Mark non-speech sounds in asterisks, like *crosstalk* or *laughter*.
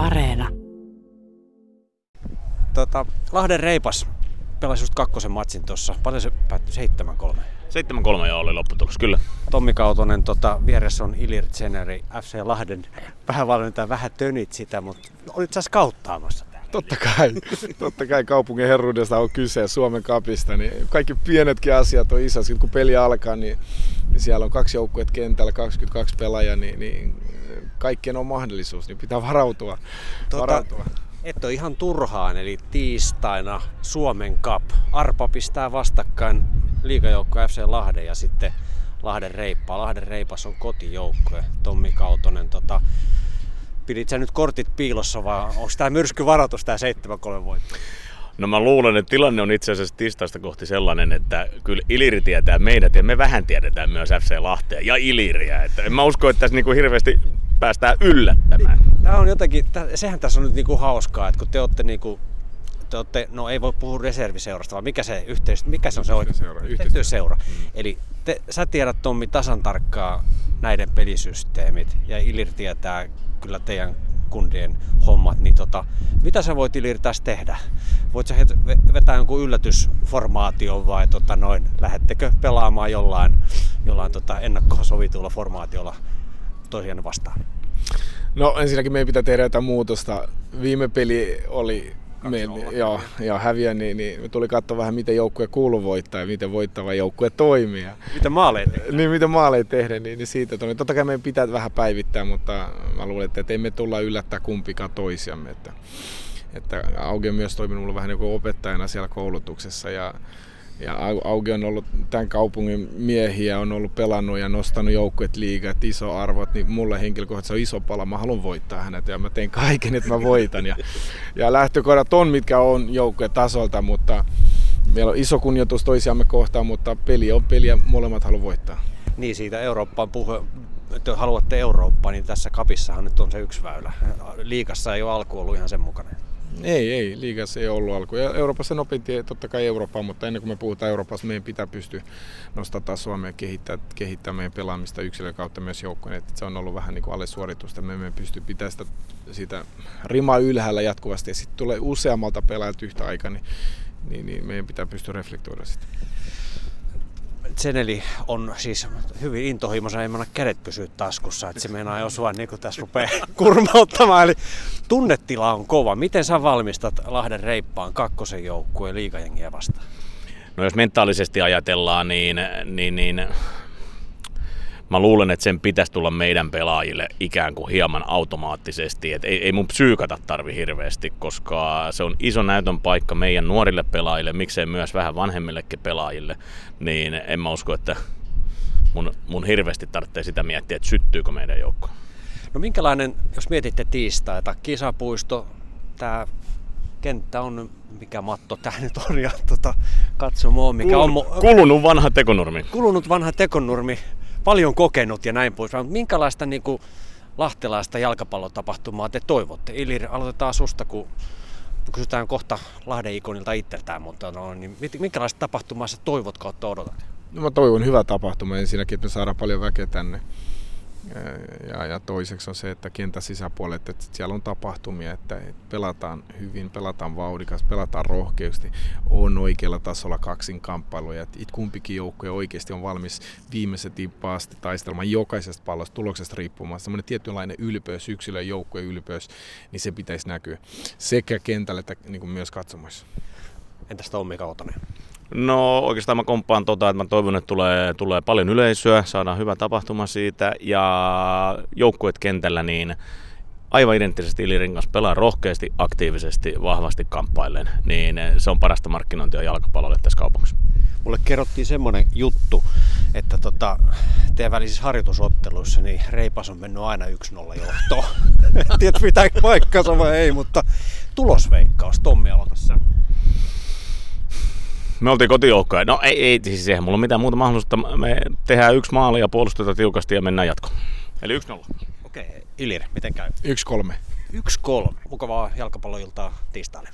Areena. Tota, Lahden Reipas pelasi just kakkosen matsin tuossa. Paljon se päättyi? 7-3. 7-3 jo oli lopputulos, kyllä. Tommi Kautonen, tota, vieressä on Ilir Tseneri, FC Lahden vähän valmentaja, vähän tönit sitä, mutta olit sä skauttaamassa? Totta kai, totta kai kaupungin herruudesta on kyse Suomen kapista, niin kaikki pienetkin asiat on iso. Sitten kun peli alkaa, niin, niin siellä on kaksi joukkuetta kentällä, 22 pelaajaa, niin, niin kaikkien on mahdollisuus, niin pitää varautua. Tota, varautua. Et ole ihan turhaan, eli tiistaina Suomen Cup. Arpa pistää vastakkain liigajoukko FC Lahden ja sitten Lahden Reippaa. Lahden Reipas on kotijoukkue. Tommi Kautonen, tota, pidit sä nyt kortit piilossa vai onko tämä myrsky varoitus tämä 7-3 voitto? No mä luulen, että tilanne on itse asiassa tiistaista kohti sellainen, että kyllä Iliri tietää meidät ja me vähän tiedetään myös FC Lahtea ja Iliriä. Että en mä usko, että tässä niinku hirveästi päästään yllättämään. Tämä on jotenkin, sehän tässä on nyt niinku hauskaa, että kun te olette niinku te olette, no ei voi puhua reserviseurasta, vaan mikä se yhteys, mikä se on se oikein? Yhteisöseura, Yhteistyöseura. Mm. Eli te, sä tiedät Tommi tasan tarkkaa näiden pelisysteemit ja Ilir tietää kyllä teidän kundien hommat, niin tota, mitä sä voit Ilir tässä tehdä? Voit sä vetää jonkun yllätysformaation vai tota noin, lähettekö pelaamaan jollain, jollain tota ennakkoa formaatiolla toisiaan vastaan? No ensinnäkin meidän pitää tehdä jotain muutosta. Viime peli oli me, joo, joo, häviä, niin, niin me tuli katsoa vähän, miten joukkue kuuluu voittaa ja miten voittava joukkue toimii. Miten maaleja tehdä? Niin, miten maaleja tehdä, niin, niin siitä tuli. Totta kai meidän pitää vähän päivittää, mutta mä luulen, että emme tulla yllättää kumpikaan toisiamme. Että, että Augi on myös toiminut mulle vähän niin kuin opettajana siellä koulutuksessa ja ja Augi on ollut tämän kaupungin miehiä, on ollut pelannut ja nostanut joukkueet liigat, iso arvot, niin mulle henkilökohtaisesti on iso pala. Mä haluan voittaa hänet ja mä teen kaiken, että mä voitan. Ja, ja lähtökohdat on, mitkä on joukkueen tasolta, mutta meillä on iso kunnioitus toisiamme kohtaan, mutta peli on peli ja molemmat haluaa voittaa. Niin siitä Eurooppaan puhe, että haluatte Eurooppaan, niin tässä kapissahan nyt on se yksi väylä. Liikassa ei ole alku ollut ihan sen mukainen. Ei, ei. Liigassa ei ollut alku. Euroopassa nopein tie, totta kai Eurooppaan, mutta ennen kuin me puhutaan Euroopassa, meidän pitää pystyä nostamaan tasoa ja kehittää, kehittää meidän pelaamista yksilön kautta myös joukkojen. Se on ollut vähän niin kuin alle suoritusta. Me emme pysty pitämään sitä, sitä rimaa ylhäällä jatkuvasti ja sitten tulee useammalta pelaajalta yhtä aikaa, niin, niin, niin meidän pitää pystyä reflektoida sitä. Zeneli on siis hyvin intohimoisen, ei mennä kädet pysyä taskussa, että se meinaa osua niin kuin tässä rupeaa *laughs* kurmauttamaan. Eli tunnetila on kova. Miten sä valmistat Lahden reippaan kakkosen joukkueen liikajengiä vastaan? No jos mentaalisesti ajatellaan, niin, niin, niin mä luulen, että sen pitäisi tulla meidän pelaajille ikään kuin hieman automaattisesti. Et ei, ei mun psyykata tarvi hirveästi, koska se on iso näytön paikka meidän nuorille pelaajille, miksei myös vähän vanhemmillekin pelaajille. Niin en mä usko, että mun, mun hirveästi tarvitsee sitä miettiä, että syttyykö meidän joukko. No minkälainen, jos mietitte tiistaita, kisapuisto, tämä kenttä on, mikä matto tämä nyt on, ja tuota, katsomo, mikä on... Kulunut vanha tekonurmi. Kulunut vanha tekonurmi, paljon kokenut ja näin pois. Mutta minkälaista niin kuin, lahtelaista jalkapallotapahtumaa te toivotte? Ilir, aloitetaan susta, kun kysytään kohta Lahden ikonilta itseltään, mutta no, niin minkälaista tapahtumaa sä toivot kautta odotat? No mä toivon hyvää tapahtumaa ensinnäkin, että me saadaan paljon väkeä tänne. Ja, ja toiseksi on se, että kentän sisäpuolet, että siellä on tapahtumia, että pelataan hyvin, pelataan vauhdikas, pelataan rohkeasti, on oikealla tasolla kaksin kamppailuja, että kumpikin joukkue oikeasti on valmis viimeiset asti taistelemaan jokaisesta pallosta tuloksesta riippumaan. Semmoinen tietynlainen ylpeys, yksilön joukkueen ylpeys, niin se pitäisi näkyä sekä kentällä että niin kuin myös katsomoissa. Entäs Tommi Kautonen? No oikeastaan mä komppaan tota, että mä toivon, että tulee, tulee paljon yleisöä, saadaan hyvä tapahtuma siitä ja joukkueet kentällä niin aivan identtisesti Ilirin kanssa pelaa rohkeasti, aktiivisesti, vahvasti kamppaillen, niin se on parasta markkinointia jalkapallolle tässä kaupungissa. Mulle kerrottiin semmoinen juttu, että tota, teidän välisissä harjoitusotteluissa niin Reipas on mennyt aina 1-0 johtoon. *laughs* Tiedät pitää paikkansa vai ei, mutta tulosveikkaus. Tommi, aloita. Me oltiin kotijoukkoja. No ei, ei siis eihän mulla ole mitään muuta mahdollisuutta. Me tehdään yksi maali ja puolustetaan tiukasti ja mennään jatkoon. Eli 1-0. Okei, okay. Ilir, miten käy? 1-3. 1-3. Mukavaa jalkapalloiltaa tiistaille.